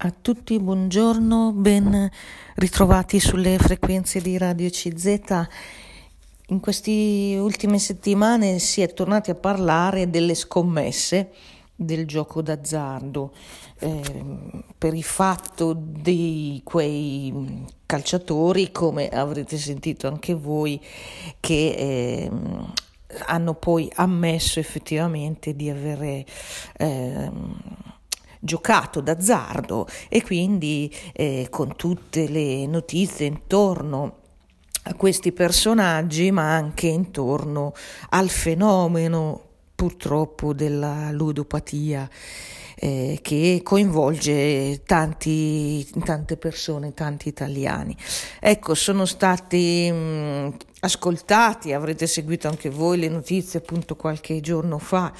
A tutti buongiorno, ben ritrovati sulle frequenze di Radio CZ. In queste ultime settimane si è tornati a parlare delle scommesse del gioco d'azzardo eh, per il fatto di quei calciatori, come avrete sentito anche voi, che eh, hanno poi ammesso effettivamente di avere eh, giocato d'azzardo e quindi eh, con tutte le notizie intorno a questi personaggi, ma anche intorno al fenomeno purtroppo della ludopatia eh, che coinvolge tanti, tante persone, tanti italiani. Ecco, sono stati mh, ascoltati, avrete seguito anche voi le notizie appunto qualche giorno fa,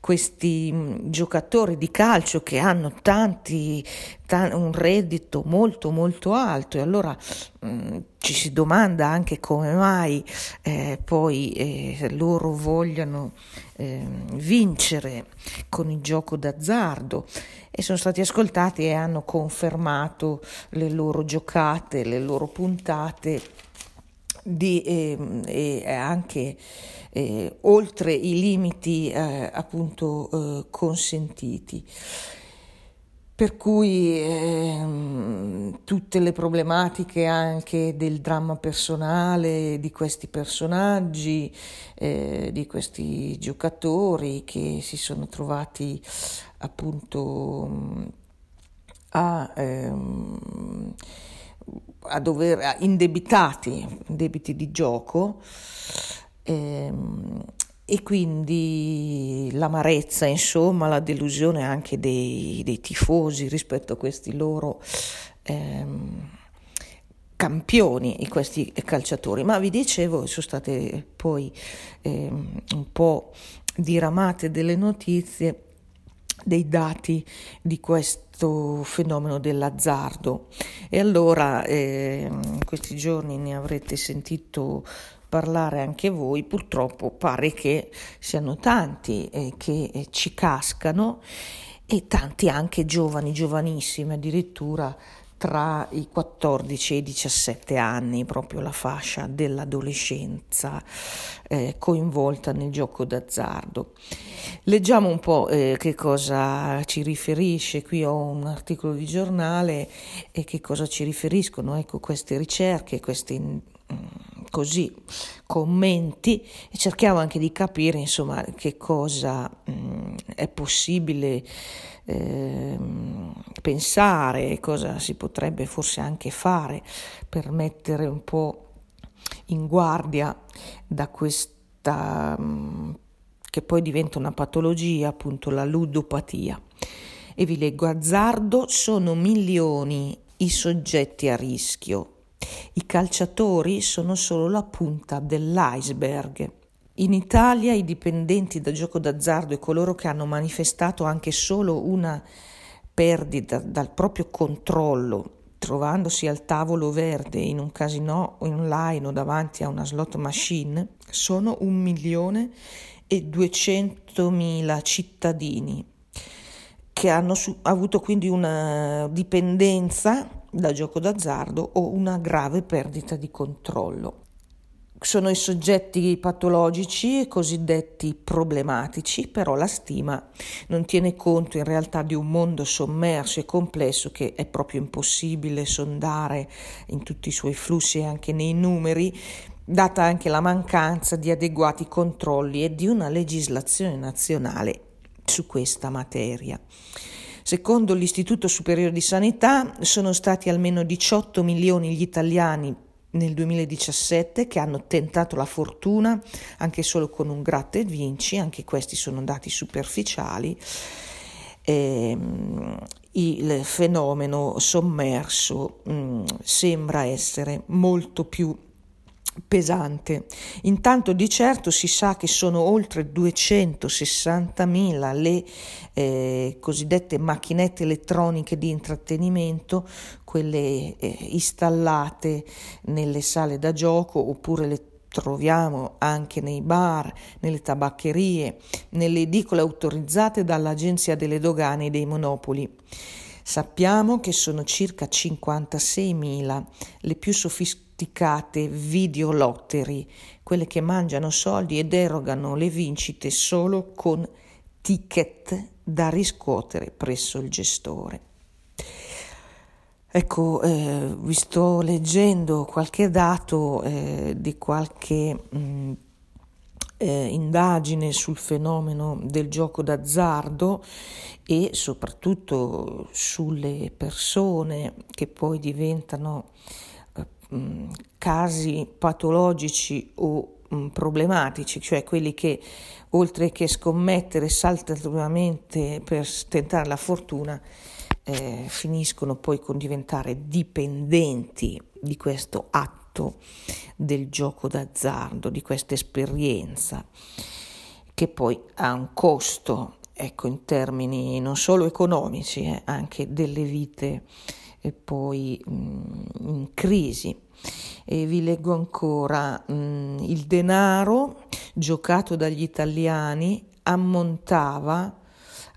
questi mh, giocatori di calcio che hanno tanti, t- un reddito molto molto alto. E allora mh, ci si domanda anche come mai eh, poi eh, loro vogliano eh, vincere con il gioco d'azzardo. E sono stati ascoltati e hanno confermato le loro giocate, le loro puntate di, eh, e anche eh, oltre i limiti eh, appunto eh, consentiti. Per cui ehm, tutte le problematiche anche del dramma personale di questi personaggi, eh, di questi giocatori che si sono trovati appunto a, ehm, a dover indebitati, debiti di gioco. Ehm, e quindi l'amarezza, insomma, la delusione anche dei, dei tifosi rispetto a questi loro ehm, campioni, questi calciatori. Ma vi dicevo, sono state poi ehm, un po' diramate delle notizie dei dati di questo fenomeno dell'azzardo. E allora eh, in questi giorni ne avrete sentito parlare anche voi, purtroppo pare che siano tanti eh, che eh, ci cascano e tanti anche giovani, giovanissimi, addirittura tra i 14 e i 17 anni, proprio la fascia dell'adolescenza eh, coinvolta nel gioco d'azzardo. Leggiamo un po' eh, che cosa ci riferisce, qui ho un articolo di giornale e che cosa ci riferiscono ecco, queste ricerche, queste così commenti e cerchiamo anche di capire insomma che cosa mh, mm, è possibile eh, pensare, cosa si potrebbe forse anche fare per mettere un po' in guardia da questa mh, mm, che poi diventa una patologia, appunto la ludopatia. E vi leggo, azzardo sono milioni i soggetti a rischio i calciatori sono solo la punta dell'iceberg. In Italia i dipendenti da gioco d'azzardo e coloro che hanno manifestato anche solo una perdita dal proprio controllo, trovandosi al tavolo verde in un casino online o davanti a una slot machine, sono un milione e duecentomila cittadini che hanno su- avuto quindi una dipendenza da gioco d'azzardo o una grave perdita di controllo. Sono i soggetti patologici e cosiddetti problematici, però la stima non tiene conto in realtà di un mondo sommerso e complesso che è proprio impossibile sondare in tutti i suoi flussi e anche nei numeri, data anche la mancanza di adeguati controlli e di una legislazione nazionale su questa materia. Secondo l'Istituto Superiore di Sanità sono stati almeno 18 milioni gli italiani nel 2017 che hanno tentato la fortuna anche solo con un gratta e vinci, anche questi sono dati superficiali. Eh, il fenomeno sommerso mh, mm, sembra essere molto più pesante. Intanto di certo si sa che sono oltre 260.000 le eh, cosiddette macchinette elettroniche di intrattenimento, quelle eh, installate nelle sale da gioco oppure le troviamo anche nei bar, nelle tabaccherie, nelle edicole autorizzate dall'Agenzia delle Dogane e dei Monopoli. Sappiamo che sono circa 56.000 le più sofisticate videolottery, quelle che mangiano soldi ed erogano le vincite solo con ticket da riscuotere presso il gestore. Ecco, eh, vi sto leggendo qualche dato eh, di qualche mh, mm, eh, indagine sul fenomeno del gioco d'azzardo e soprattutto sulle persone che poi diventano casi patologici o mh, problematici, cioè quelli che oltre che scommettere saltatoriamente per tentare la fortuna, eh, finiscono poi con diventare dipendenti di questo atto del gioco d'azzardo, di questa esperienza, che poi ha un costo, ecco, in termini non solo economici, eh, anche delle vite e poi mh, mm, in crisi. E vi leggo ancora mh, mm, il denaro giocato dagli italiani ammontava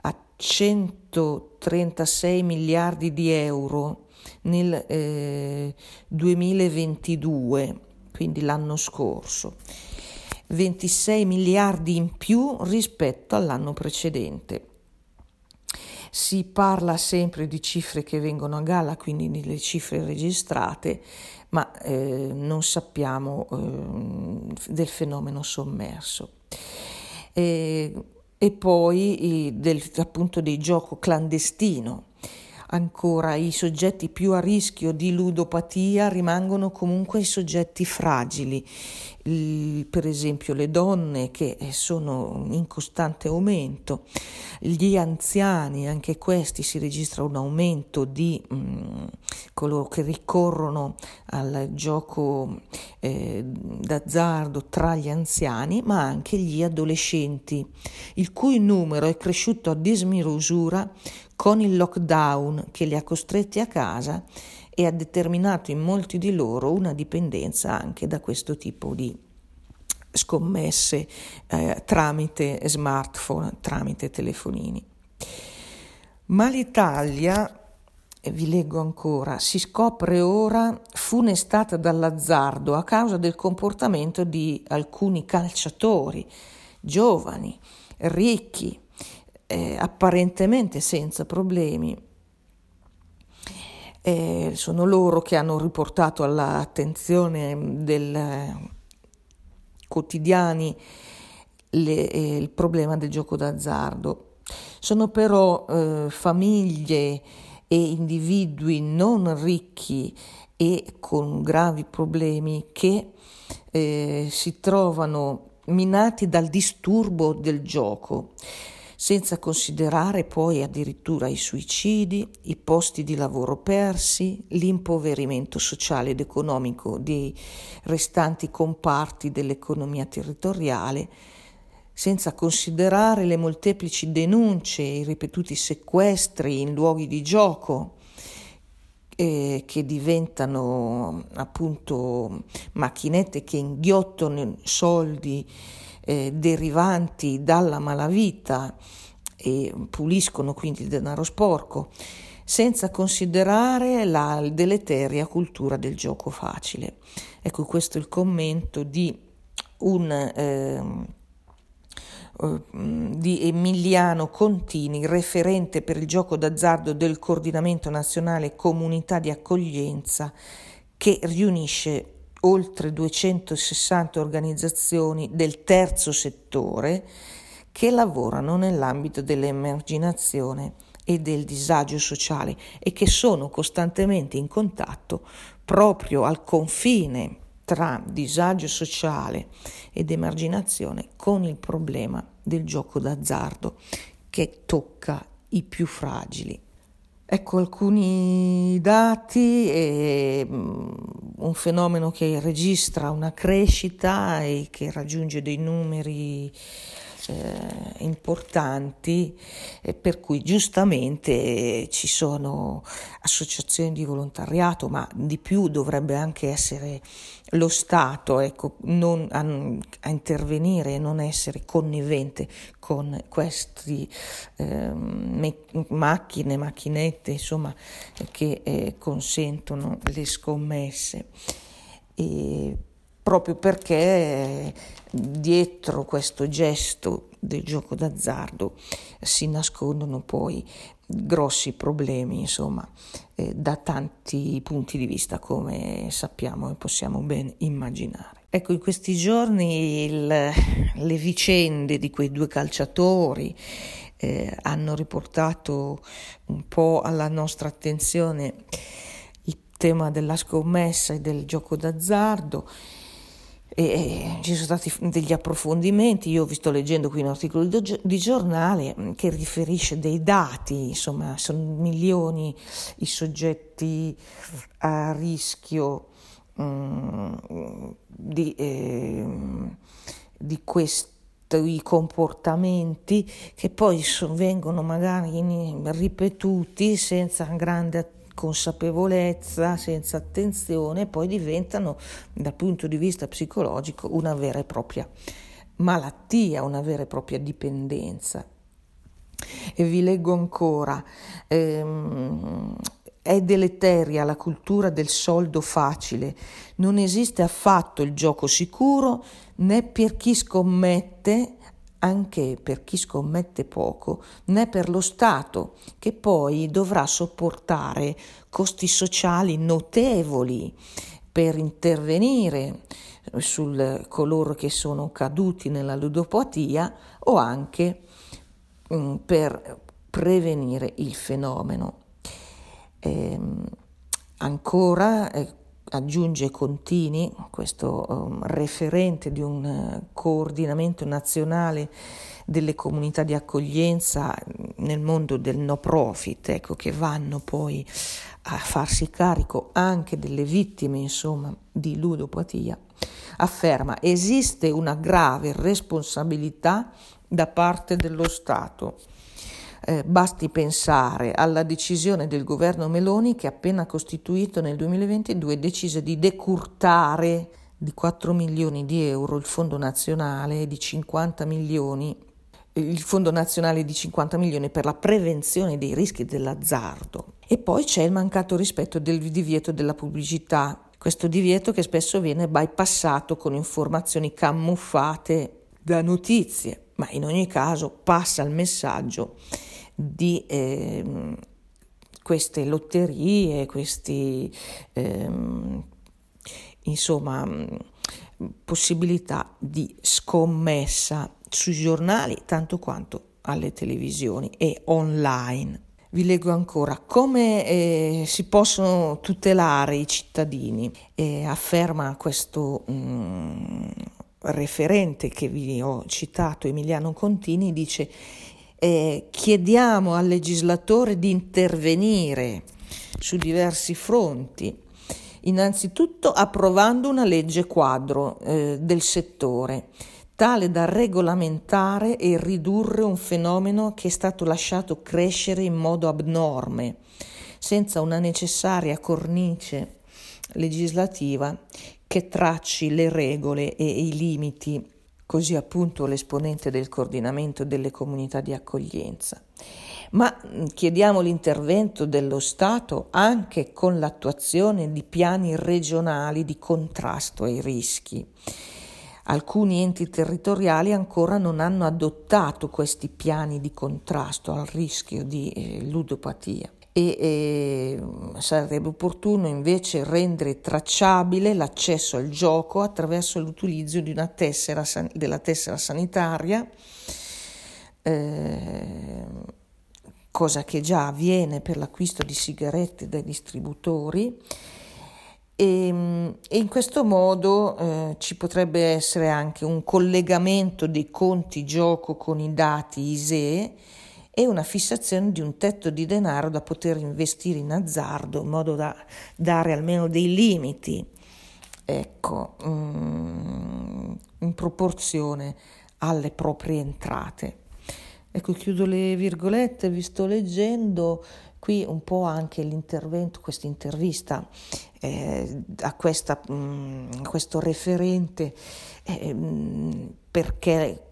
a 136 miliardi di euro nel eh, 2022, quindi l'anno scorso, 26 miliardi in più rispetto all'anno precedente. Si parla sempre di cifre che vengono a galla, quindi delle cifre registrate, ma eh, non sappiamo eh, del fenomeno sommerso. E, e poi del, appunto del gioco clandestino. Ancora i soggetti più a rischio di ludopatia rimangono comunque i soggetti fragili, per esempio le donne che sono in costante aumento, gli anziani, anche questi si registra un aumento di mh, mm, coloro che ricorrono al gioco eh, d'azzardo tra gli anziani, ma anche gli adolescenti, il cui numero è cresciuto a dismisura con il lockdown che li ha costretti a casa e ha determinato in molti di loro una dipendenza anche da questo tipo di scommesse eh, tramite smartphone, tramite telefonini. Ma l'Italia, vi leggo ancora, si scopre ora funestata dall'azzardo a causa del comportamento di alcuni calciatori giovani, ricchi, eh, apparentemente senza problemi, eh, sono loro che hanno riportato all'attenzione eh, quotidiani le, eh, il problema del gioco d'azzardo. Sono però eh, famiglie e individui non ricchi e con gravi problemi che eh, si trovano minati dal disturbo del gioco senza considerare poi addirittura i suicidi, i posti di lavoro persi, l'impoverimento sociale ed economico dei restanti comparti dell'economia territoriale, senza considerare le molteplici denunce i ripetuti sequestri in luoghi di gioco eh, che diventano appunto macchinette che inghiottono soldi eh, derivanti dalla malavita e puliscono quindi il denaro sporco, senza considerare la deleteria cultura del gioco facile. Ecco, questo è il commento di un eh, di Emiliano Contini, referente per il gioco d'azzardo del Coordinamento Nazionale Comunità di Accoglienza, che riunisce oltre 260 organizzazioni del terzo settore che lavorano nell'ambito dell'emarginazione e del disagio sociale e che sono costantemente in contatto proprio al confine tra disagio sociale ed emarginazione con il problema del gioco d'azzardo che tocca i più fragili. Ecco alcuni dati e mm, un fenomeno che registra una crescita e che raggiunge dei numeri eh, importanti eh, per cui giustamente ci sono associazioni di volontariato, ma di più dovrebbe anche essere lo Stato ecco, non, a, a, intervenire e non essere connivente con queste eh, me, macchine, macchinette, insomma, che eh, consentono le scommesse. E proprio perché dietro questo gesto del gioco d'azzardo si nascondono poi grossi problemi, insomma, eh, da tanti punti di vista, come sappiamo e possiamo ben immaginare. Ecco, in questi giorni il, le vicende di quei due calciatori eh, hanno riportato un po' alla nostra attenzione il tema della scommessa e del gioco d'azzardo e ci sono stati degli approfondimenti, io vi sto leggendo qui un articolo di, giornale mm, che riferisce dei dati, insomma sono milioni i soggetti a rischio um, di, eh, di questi comportamenti che poi vengono magari ripetuti senza grande attenzione consapevolezza, senza attenzione, poi diventano dal punto di vista psicologico una vera e propria malattia, una vera e propria dipendenza. E vi leggo ancora, ehm, è deleteria la cultura del soldo facile, non esiste affatto il gioco sicuro né per chi scommette anche per chi scommette poco, né per lo Stato, che poi dovrà sopportare costi sociali notevoli per intervenire su coloro che sono caduti nella ludopatia o anche mh, mm, per prevenire il fenomeno. Ehm, ancora, eh, aggiunge Contini, questo um, referente di un uh, coordinamento nazionale delle comunità di accoglienza nel mondo del no profit, ecco, che vanno poi a farsi carico anche delle vittime insomma, di ludopatia, afferma esiste una grave responsabilità da parte dello Stato eh, basti pensare alla decisione del governo Meloni che appena costituito nel 2022 decise di decurtare di 4 milioni di euro il fondo nazionale di 50 milioni il Fondo Nazionale di 50 milioni per la prevenzione dei rischi dell'azzardo. E poi c'è il mancato rispetto del divieto della pubblicità, questo divieto che spesso viene bypassato con informazioni camuffate da notizie, ma in ogni caso passa il messaggio di eh, queste lotterie, questi eh, insomma possibilità di scommessa sui giornali tanto quanto alle televisioni e online. Vi leggo ancora come eh, si possono tutelare i cittadini. Eh, afferma questo mh, mm, referente che vi ho citato, Emiliano Contini, dice eh, chiediamo al legislatore di intervenire su diversi fronti, innanzitutto approvando una legge quadro eh, del settore, tale da regolamentare e ridurre un fenomeno che è stato lasciato crescere in modo abnorme, senza una necessaria cornice legislativa che tracci le regole e i limiti così appunto l'esponente del coordinamento delle comunità di accoglienza. Ma mm, chiediamo l'intervento dello Stato anche con l'attuazione di piani regionali di contrasto ai rischi. Alcuni enti territoriali ancora non hanno adottato questi piani di contrasto al rischio di eh, ludopatia e eh, sarebbe opportuno invece rendere tracciabile l'accesso al gioco attraverso l'utilizzo tessera, della tessera sanitaria, eh, cosa che già avviene per l'acquisto di sigarette dai distributori. E, e in questo modo eh, ci potrebbe essere anche un collegamento dei conti gioco con i dati ISEE e una fissazione di un tetto di denaro da poter investire in azzardo in modo da dare almeno dei limiti, ecco, mm, in proporzione alle proprie entrate. Ecco, chiudo le virgolette, vi sto leggendo qui un po' anche l'intervento, questa intervista eh, a, questa, mh, mm, questo referente, eh, perché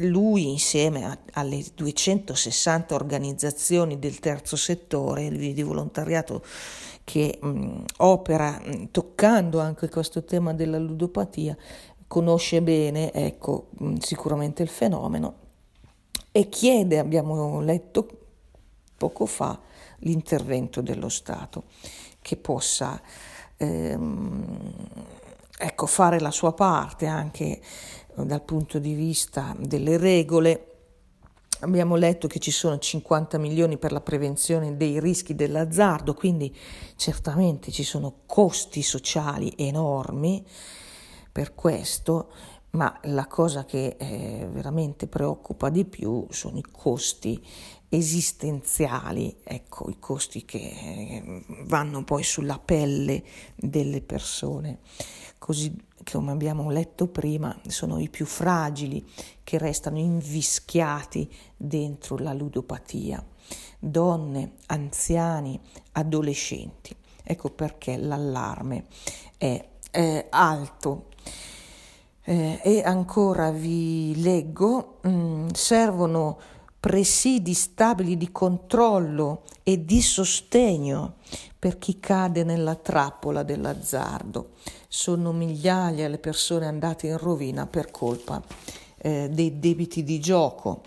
lui insieme a, alle 260 organizzazioni del terzo settore di volontariato che mh, opera mh, toccando anche questo tema della ludopatia, conosce bene ecco, mh, sicuramente il fenomeno e chiede, abbiamo letto poco fa, l'intervento dello Stato che possa ehm, ecco, fare la sua parte anche dal punto di vista delle regole. Abbiamo letto che ci sono 50 milioni per la prevenzione dei rischi dell'azzardo, quindi certamente ci sono costi sociali enormi per questo, ma la cosa che eh, veramente preoccupa di più sono i costi esistenziali, ecco, i costi che eh, vanno poi sulla pelle delle persone. Così come abbiamo letto prima, sono i più fragili che restano invischiati dentro la ludopatia, donne, anziani, adolescenti. Ecco perché l'allarme è, è alto. Eh, e ancora vi leggo, mh, mm, servono presidi stabili di controllo e di sostegno per chi cade nella trappola dell'azzardo. Sono migliaia le persone andate in rovina per colpa eh, dei debiti di gioco.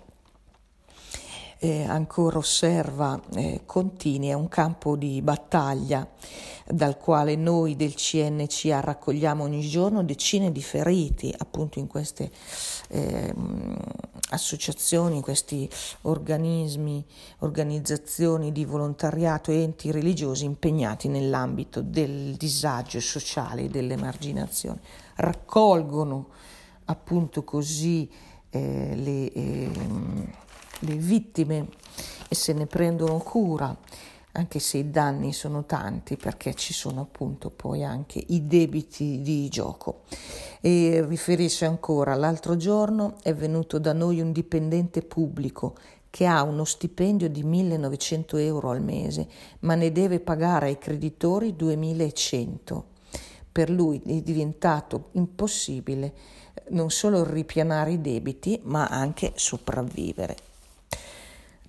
Eh, ancora osserva eh, Contini, è un campo di battaglia dal quale noi del CNCA raccogliamo ogni giorno decine di feriti appunto in queste eh, associazioni, in questi organismi, organizzazioni di volontariato e enti religiosi impegnati nell'ambito del disagio sociale e dell'emarginazione. Raccolgono appunto così eh, le, eh, le vittime e se ne prendono cura anche se i danni sono tanti perché ci sono appunto poi anche i debiti di gioco. E riferisce ancora, l'altro giorno è venuto da noi un dipendente pubblico che ha uno stipendio di 1900 euro al mese, ma ne deve pagare ai creditori 2100. Per lui è diventato impossibile non solo ripianare i debiti, ma anche sopravvivere.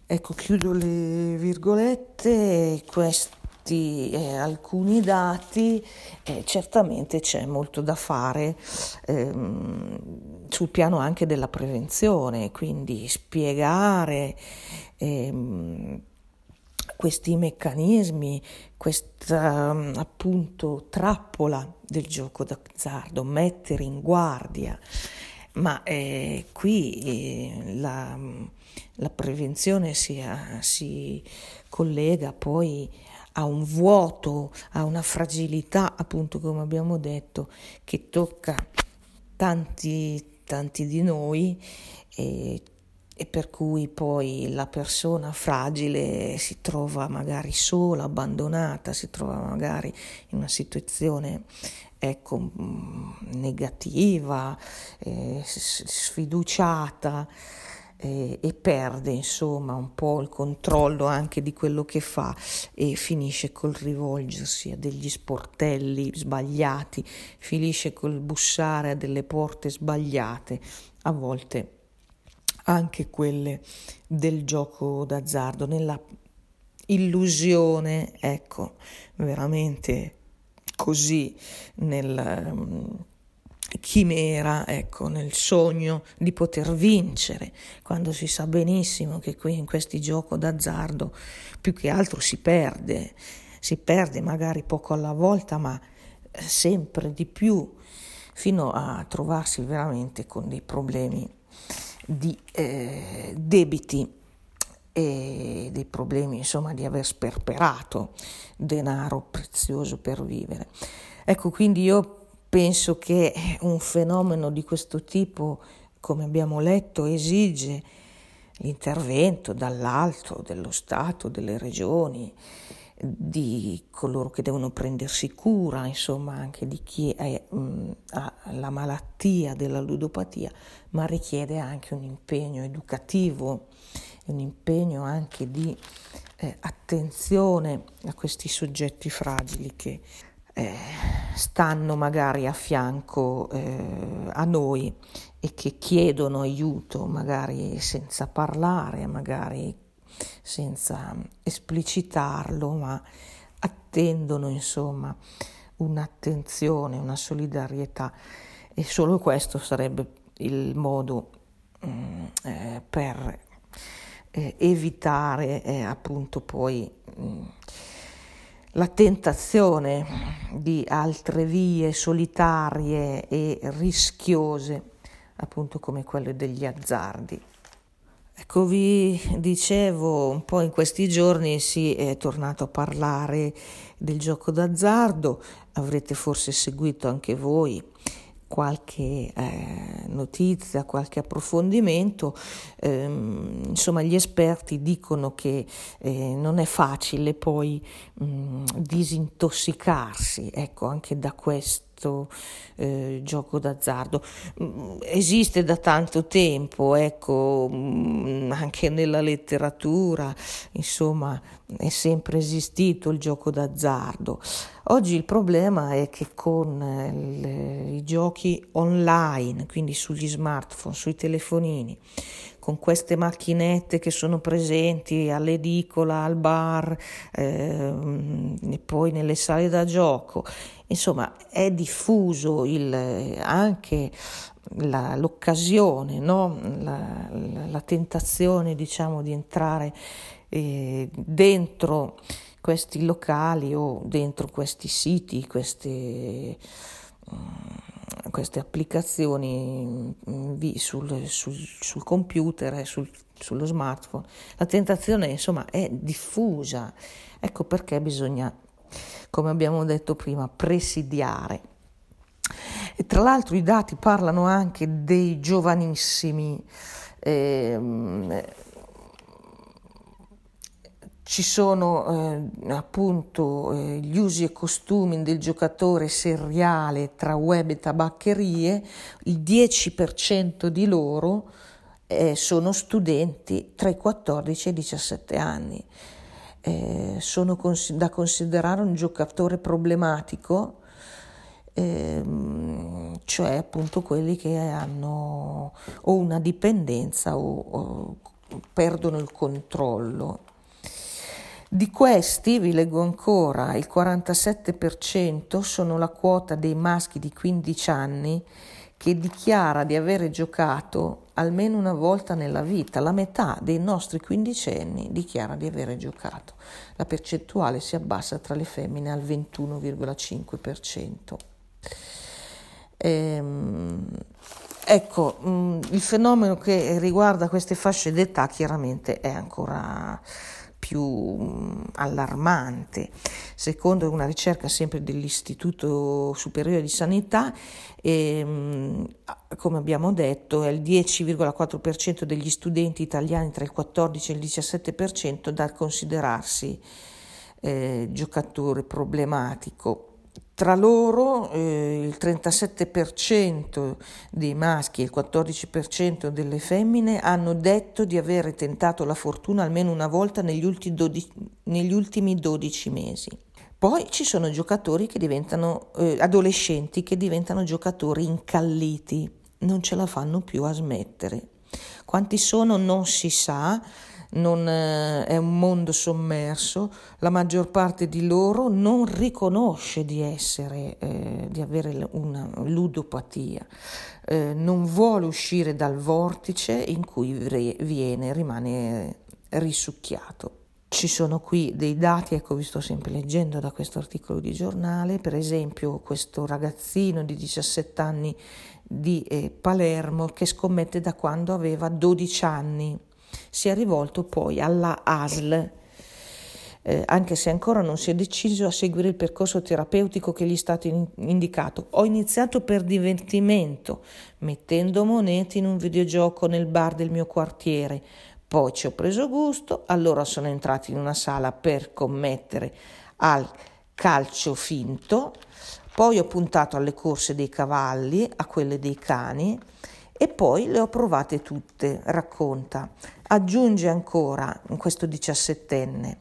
Ecco, chiudo le virgolette, questi eh, alcuni dati, eh, certamente c'è molto da fare ehm, sul piano anche della prevenzione, quindi spiegare ehm, questi meccanismi, questa appunto trappola del gioco d'azzardo, mettere in guardia ma eh, qui eh, la, la, prevenzione si, si, collega poi a un vuoto, a una fragilità, appunto come abbiamo detto, che tocca tanti, tanti di noi e, e per cui poi la persona fragile si trova magari sola, abbandonata, si trova magari in una situazione ecco, negativa, sfiduciata e perde insomma un po' il controllo anche di quello che fa e finisce col rivolgersi a degli sportelli sbagliati, finisce col bussare a delle porte sbagliate, a volte anche quelle del gioco d'azzardo, nella illusione, ecco, veramente così nel um, chimera, ecco, nel sogno di poter vincere, quando si sa benissimo che qui in questi giochi d'azzardo più che altro si perde, si perde magari poco alla volta, ma eh, sempre di più, fino a trovarsi veramente con dei problemi di eh, debiti e dei problemi insomma di aver sperperato denaro prezioso per vivere. Ecco, quindi io penso che un fenomeno di questo tipo, come abbiamo letto, esige l'intervento dall'alto dello Stato, delle regioni, di coloro che devono prendersi cura, insomma anche di chi è, mh, ha la malattia della ludopatia, ma richiede anche un impegno educativo, un impegno anche di eh, attenzione a questi soggetti fragili che eh, stanno magari a fianco eh, a noi e che chiedono aiuto, magari senza parlare, magari senza esplicitarlo, ma attendono insomma un'attenzione, una solidarietà. E solo questo sarebbe il modo mm, eh, per eh, evitare eh, appunto poi mh, mm, la tentazione di altre vie solitarie e rischiose, appunto come quelle degli azzardi. Ecco, vi dicevo un po' in questi giorni si è tornato a parlare del gioco d'azzardo, avrete forse seguito anche voi qualche eh, notizia, qualche approfondimento. Eh, insomma, gli esperti dicono che eh, non è facile poi mh, mm, disintossicarsi, ecco, anche da questo questo eh, gioco d'azzardo. Mm, esiste da tanto tempo, ecco, mm, anche nella letteratura, insomma, è sempre esistito il gioco d'azzardo. Oggi il problema è che con eh, i giochi online, quindi sugli smartphone, sui telefonini, con queste macchinette che sono presenti all'edicola, al bar eh, e poi nelle sale da gioco. Insomma, è diffuso il, anche la, l'occasione, no? la, la, la, tentazione diciamo, di entrare eh, dentro questi locali o dentro questi siti, queste queste applicazioni mm, sul, sul, sul computer e sul, sullo smartphone. La tentazione insomma è diffusa, ecco perché bisogna, come abbiamo detto prima, presidiare. E tra l'altro i dati parlano anche dei giovanissimi. Eh, ci sono eh, appunto eh, gli usi e costumi del giocatore seriale tra web e tabaccherie, il 10% di loro eh, sono studenti tra i 14 e i 17 anni. Eh, sono cons- da considerare un giocatore problematico, ehm, cioè appunto quelli che hanno o una dipendenza o, o perdono il controllo. Di questi, vi leggo ancora, il 47% sono la quota dei maschi di 15 anni che dichiara di avere giocato almeno una volta nella vita. La metà dei nostri quindicenni dichiara di avere giocato. La percentuale si abbassa tra le femmine al 21,5%. Ehm, ecco, mh, mm, il fenomeno che riguarda queste fasce d'età chiaramente è ancora più allarmante. Secondo una ricerca sempre dell'Istituto Superiore di Sanità, ehm, come abbiamo detto, è il 10,4% degli studenti italiani tra il 14 e il 17% da considerarsi eh, giocatore problematico tra loro eh, il 37% dei maschi e il 14% delle femmine hanno detto di aver tentato la fortuna almeno una volta negli, ultimi 12, negli ultimi 12 mesi. Poi ci sono giocatori che diventano, eh, adolescenti che diventano giocatori incalliti, non ce la fanno più a smettere. Quanti sono non si sa, non eh, è un mondo sommerso, la maggior parte di loro non riconosce di essere, eh, di avere una ludopatia, eh, non vuole uscire dal vortice in cui viene, rimane risucchiato. Ci sono qui dei dati, ecco vi sto sempre leggendo da questo articolo di giornale, per esempio questo ragazzino di 17 anni di eh, Palermo che scommette da quando aveva 12 anni si è rivolto poi alla ASL, eh, anche se ancora non si è deciso a seguire il percorso terapeutico che gli è stato in- indicato. Ho iniziato per divertimento, mettendo monete in un videogioco nel bar del mio quartiere. Poi ci ho preso gusto, allora sono entrato in una sala per commettere al calcio finto, poi ho puntato alle corse dei cavalli, a quelle dei cani e poi le ho provate tutte, racconta. Aggiunge ancora, questo diciassettenne,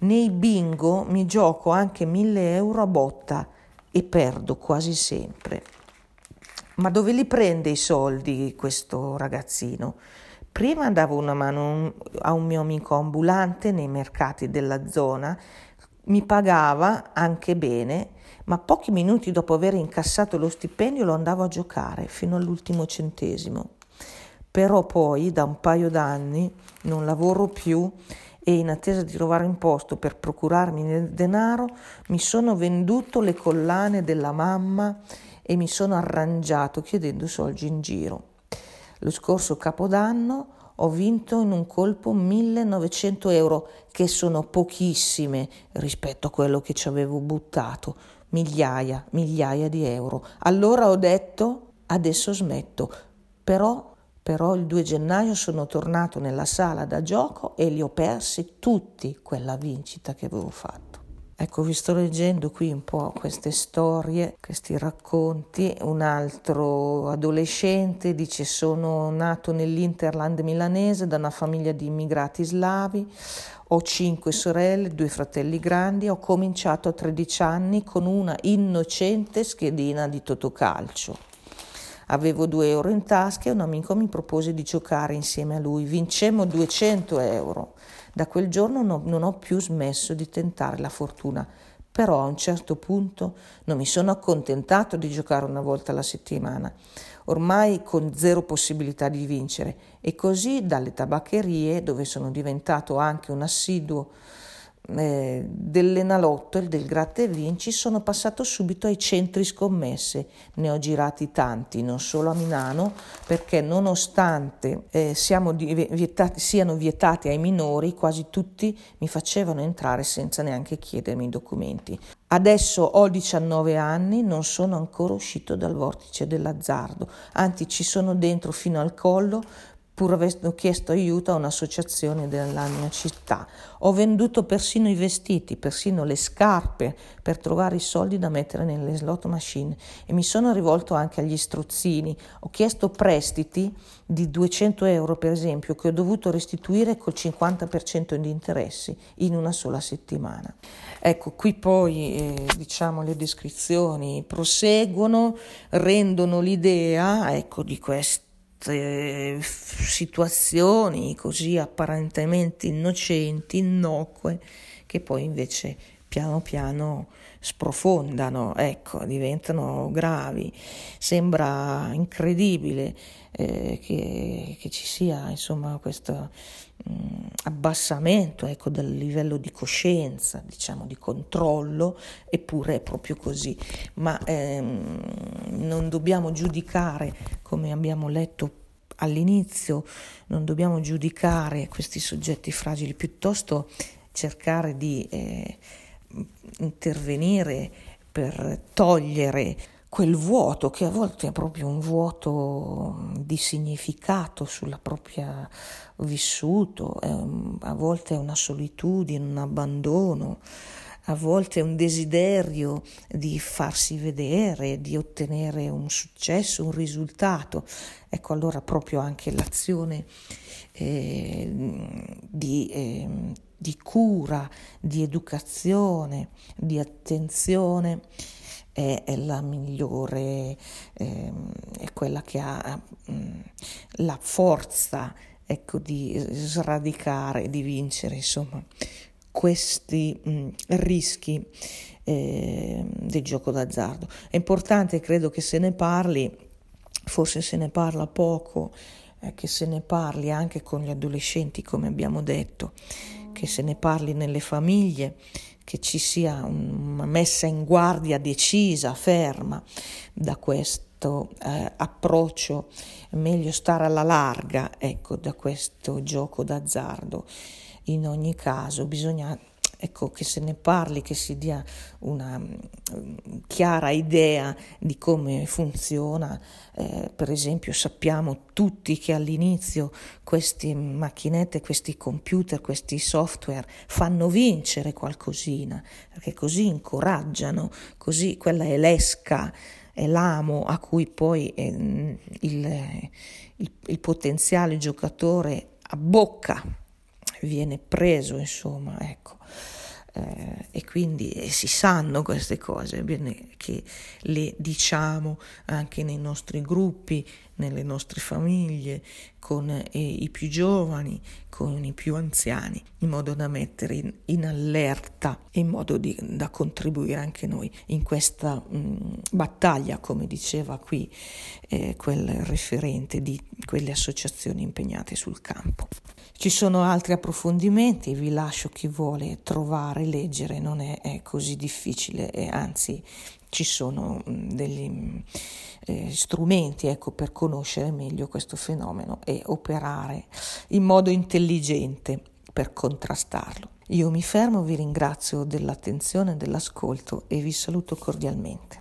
nei bingo mi gioco anche 1000 euro a botta e perdo quasi sempre. Ma dove li prende i soldi questo ragazzino? Prima davo una mano a un mio amico ambulante nei mercati della zona, mi pagava anche bene, ma pochi minuti dopo aver incassato lo stipendio lo andavo a giocare fino all'ultimo centesimo. Però poi da un paio d'anni non lavoro più e in attesa di trovare un posto per procurarmi del denaro mi sono venduto le collane della mamma e mi sono arrangiato chiedendo soldi in giro. Lo scorso capodanno ho vinto in un colpo 1900 euro, che sono pochissime rispetto a quello che ci avevo buttato, migliaia, migliaia di euro. Allora ho detto, adesso smetto, però però il 2 gennaio sono tornato nella sala da gioco e li ho persi tutti quella vincita che avevo fatto. Ecco, vi sto leggendo qui un po' queste storie, questi racconti. Un altro adolescente dice sono nato nell'Interland milanese da una famiglia di immigrati slavi, ho cinque sorelle, due fratelli grandi, ho cominciato a 13 anni con una innocente schedina di totocalcio. Avevo due euro in tasca e un amico mi propose di giocare insieme a lui. Vincemmo 200 euro. Da quel giorno no, non ho più smesso di tentare la fortuna. Però a un certo punto non mi sono accontentato di giocare una volta alla settimana, ormai con zero possibilità di vincere, e così dalle tabaccherie, dove sono diventato anche un assiduo eh, dell'Enalotto e del Gratta e Vinci sono passato subito ai centri scommesse. Ne ho girati tanti, non solo a Milano, perché nonostante eh, vietati, siano vietati ai minori, quasi tutti mi facevano entrare senza neanche chiedermi i documenti. Adesso ho 19 anni, non sono ancora uscito dal vortice dell'azzardo, anzi ci sono dentro fino al collo pur avendo chiesto aiuto a un'associazione della mia città. Ho venduto persino i vestiti, persino le scarpe per trovare i soldi da mettere nelle slot machine e mi sono rivolto anche agli strozzini. Ho chiesto prestiti di 200 euro per esempio che ho dovuto restituire col 50% di interessi in una sola settimana. Ecco, qui poi eh, diciamo le descrizioni proseguono, rendono l'idea ecco, di questo queste situazioni così apparentemente innocenti, innocue, che poi invece piano piano sprofondano, ecco, diventano gravi. Sembra incredibile eh, che, che, ci sia insomma questo abbassamento ecco, del livello di coscienza, diciamo di controllo, eppure è proprio così. Ma ehm, non dobbiamo giudicare, come abbiamo letto all'inizio, non dobbiamo giudicare questi soggetti fragili, piuttosto cercare di eh, intervenire per togliere quel vuoto che a volte è proprio un vuoto di significato sulla propria vissuto, a volte è una solitudine, un abbandono, a volte è un desiderio di farsi vedere, di ottenere un successo, un risultato. Ecco allora proprio anche l'azione eh, di, eh, di cura, di educazione, di attenzione è, è la migliore, eh, è quella che ha la forza ecco, di sradicare, di vincere, insomma, questi mh, rischi eh, del gioco d'azzardo. È importante, credo che se ne parli, forse se ne parla poco, eh, che se ne parli anche con gli adolescenti, come abbiamo detto, che se ne parli nelle famiglie che ci sia una messa in guardia decisa, ferma da questo eh, approccio, meglio stare alla larga, ecco, da questo gioco d'azzardo. In ogni caso bisogna ecco, che se ne parli, che si dia una um, chiara idea di come funziona. Eh, per esempio sappiamo tutti che all'inizio queste macchinette, questi computer, questi software fanno vincere qualcosina, perché così incoraggiano, così quella è l'esca è l'amo a cui poi eh, il, il, il potenziale giocatore abbocca, viene preso, insomma, ecco. Eh, e quindi eh, si sanno queste cose, bene che le diciamo anche nei nostri gruppi, nelle nostre famiglie, con eh, i più giovani, con i più anziani, in modo da mettere in, in allerta, in modo di, da contribuire anche noi in questa mh, battaglia, come diceva qui eh, quel referente di quelle associazioni impegnate sul campo. Ci sono altri approfondimenti, vi lascio chi vuole trovare, leggere, non è, è così difficile, e anzi ci sono degli eh, strumenti ecco, per conoscere meglio questo fenomeno e operare in modo intelligente per contrastarlo. Io mi fermo, vi ringrazio dell'attenzione, dell'ascolto e vi saluto cordialmente.